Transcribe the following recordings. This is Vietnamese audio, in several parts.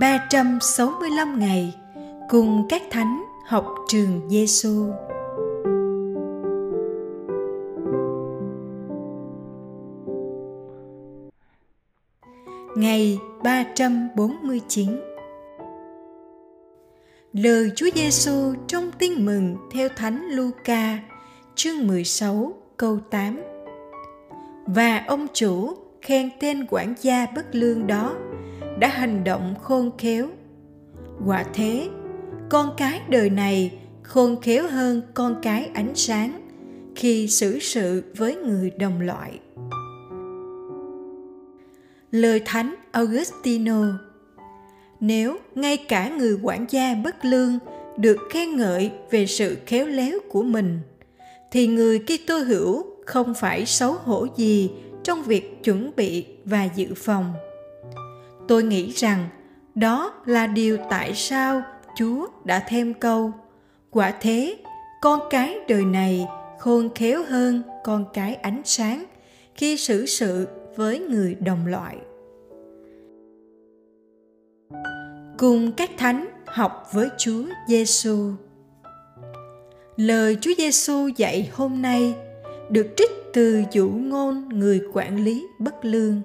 365 ngày cùng các thánh học trường Giêsu. Ngày 349 Lời Chúa Giêsu trong Tin mừng theo Thánh Luca, chương 16, câu 8. Và ông chủ khen tên quản gia bất lương đó đã hành động khôn khéo. Quả thế, con cái đời này khôn khéo hơn con cái ánh sáng khi xử sự với người đồng loại. Lời thánh augustino, nếu ngay cả người quản gia bất lương được khen ngợi về sự khéo léo của mình, thì người Kitô hữu không phải xấu hổ gì trong việc chuẩn bị và dự phòng tôi nghĩ rằng đó là điều tại sao chúa đã thêm câu, quả thế, con cái đời này khôn khéo hơn con cái ánh sáng khi xử sự với người đồng loại cùng các thánh học với Chúa Giêsu. Lời Chúa Giêsu dạy hôm nay được trích từ dụ ngôn người quản lý bất lương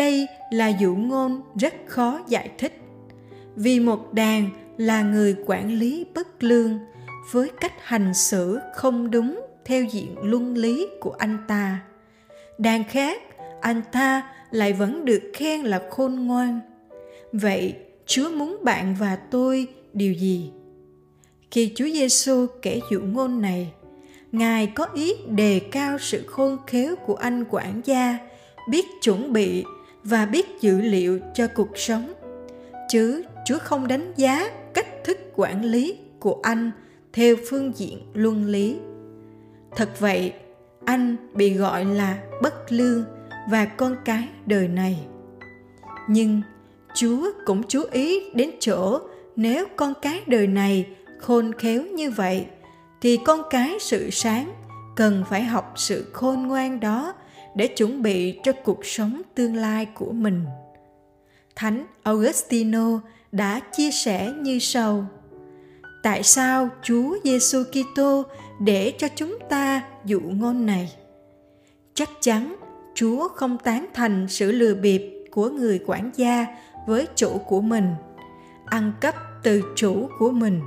đây là dụ ngôn rất khó giải thích. Vì một đàn là người quản lý bất lương, với cách hành xử không đúng theo diện luân lý của anh ta. Đàn khác, anh ta lại vẫn được khen là khôn ngoan. Vậy chúa muốn bạn và tôi điều gì? Khi chúa giêsu kể dụ ngôn này, ngài có ý đề cao sự khôn khéo của anh quản gia, biết chuẩn bị và biết dự liệu cho cuộc sống. Chứ chúa không đánh giá cách thức quản lý của anh theo phương diện luân lý. Thật vậy, anh bị gọi là bất lương và con cái đời này. Nhưng chúa cũng chú ý đến chỗ nếu con cái đời này khôn khéo như vậy, thì con cái sự sáng cần phải học sự khôn ngoan đó để chuẩn bị cho cuộc sống tương lai của mình. Thánh Augustino đã chia sẻ như sau: Tại sao Chúa Giêsu Kitô để cho chúng ta dụ ngôn này? Chắc chắn Chúa không tán thành sự lừa bịp của người quản gia với chủ của mình, ăn cắp từ chủ của mình.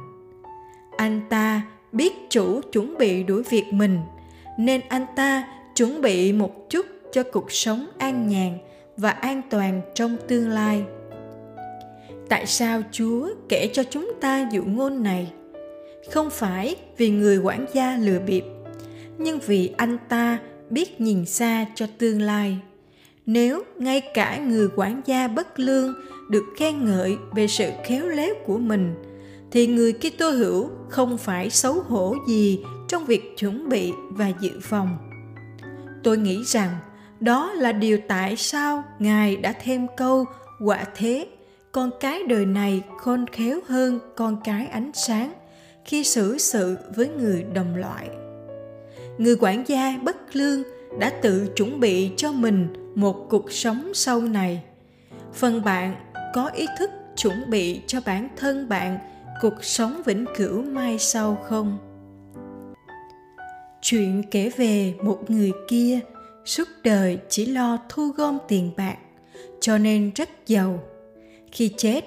Anh ta biết chủ chuẩn bị đuổi việc mình, nên anh ta chuẩn bị một chút cho cuộc sống an nhàn và an toàn trong tương lai. Tại sao chúa kể cho chúng ta dụ ngôn này? Không phải vì người quản gia lừa bịp, nhưng vì anh ta biết nhìn xa cho tương lai. Nếu ngay cả người quản gia bất lương được khen ngợi về sự khéo léo của mình, thì người Kitô hữu không phải xấu hổ gì trong việc chuẩn bị và dự phòng tôi nghĩ rằng đó là điều tại sao ngài đã thêm câu quả thế, con cái đời này khôn khéo hơn con cái ánh sáng khi xử sự với người đồng loại. Người quản gia bất lương đã tự chuẩn bị cho mình một cuộc sống sau này. Phần bạn có ý thức chuẩn bị cho bản thân bạn cuộc sống vĩnh cửu mai sau không? Chuyện kể về một người kia suốt đời chỉ lo thu gom tiền bạc, cho nên rất giàu. Khi chết,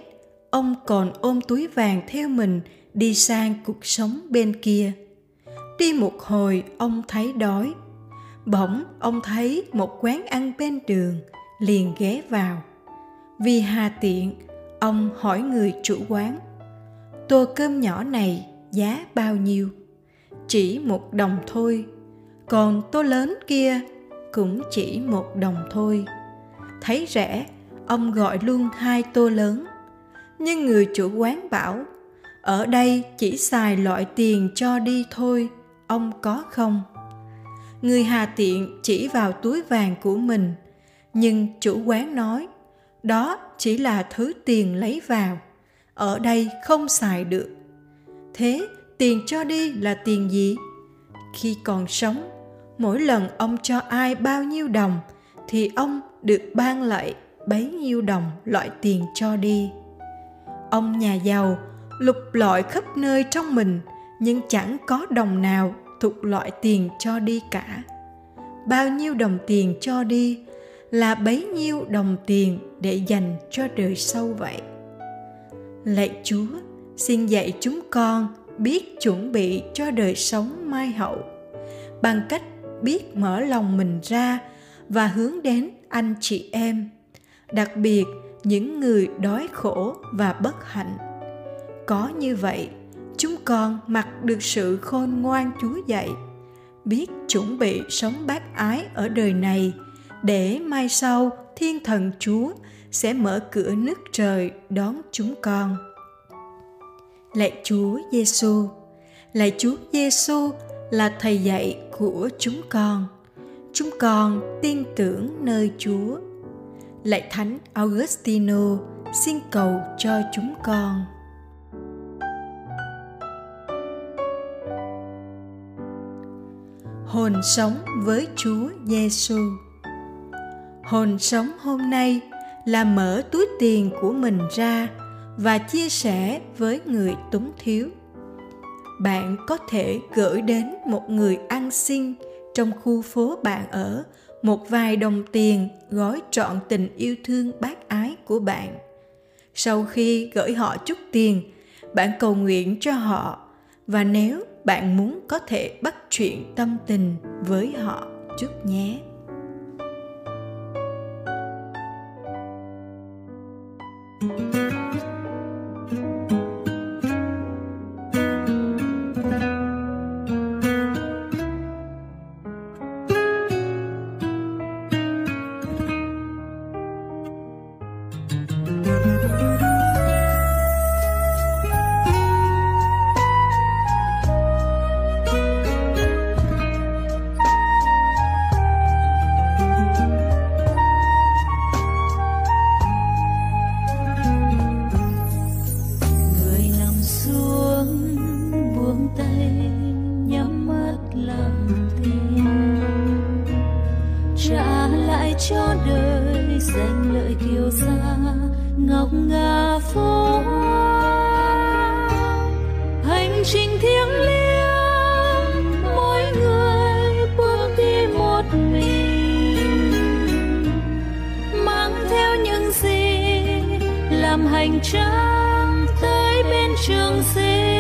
ông còn ôm túi vàng theo mình đi sang cuộc sống bên kia. Đi một hồi, ông thấy đói. Bỗng ông thấy một quán ăn bên đường, liền ghé vào. Vì hà tiện, ông hỏi người chủ quán, tô cơm nhỏ này giá bao nhiêu? Chỉ một đồng thôi. Còn tô lớn kia cũng chỉ một đồng thôi. Thấy rẻ, ông gọi luôn hai tô lớn. Nhưng người chủ quán bảo, ở đây chỉ xài loại tiền cho đi thôi, ông có không? Người hà tiện chỉ vào túi vàng của mình, nhưng chủ quán nói, đó chỉ là thứ tiền lấy vào, ở đây không xài được. Thế tiền cho đi là tiền gì? Khi còn sống, mỗi lần ông cho ai bao nhiêu đồng thì ông được ban lại bấy nhiêu đồng loại tiền cho đi. Ông nhà giàu lục lọi khắp nơi trong mình, nhưng chẳng có đồng nào thuộc loại tiền cho đi cả. Bao nhiêu đồng tiền cho đi là bấy nhiêu đồng tiền để dành cho đời sau vậy. Lạy chúa, xin dạy chúng con biết chuẩn bị cho đời sống mai hậu. Bằng cách biết mở lòng mình ra và hướng đến anh chị em, đặc biệt những người đói khổ và bất hạnh. Có như vậy, chúng con mặc được sự khôn ngoan chúa dạy, biết chuẩn bị sống bác ái ở đời này để mai sau thiên thần chúa sẽ mở cửa nước trời đón chúng con lạy chúa giêsu lạy chúa giêsu là thầy dạy của chúng con. Chúng con tin tưởng nơi chúa. Lạy thánh augustino xin cầu cho chúng con. Hồn sống với chúa giêsu hồn sống hôm nay là mở túi tiền của mình ra và chia sẻ với người túng thiếu. Bạn có thể gửi đến một người ăn xin trong khu phố bạn ở, một vài đồng tiền gói trọn tình yêu thương bác ái của bạn. Sau khi gửi họ chút tiền, bạn cầu nguyện cho họ và nếu bạn muốn có thể bắt chuyện tâm tình với họ chút nhé. Trả lại cho đời danh lợi kiều xa ngọc ngà phố hành trình thiêng liêng, mỗi người bước đi một mình. Mang theo những gì, làm hành trang tới bên trường sinh.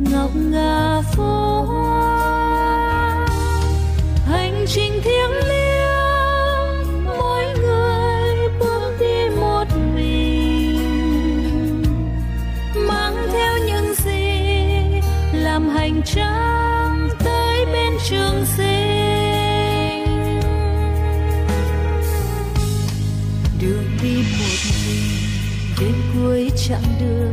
Ngọc ngà phố hoa. Hành trình thiêng liêng, mỗi người bước đi một mình. Mang theo những gì, làm hành trang tới bên trường sinh. Đường đi một mình, đến cuối chặng đường.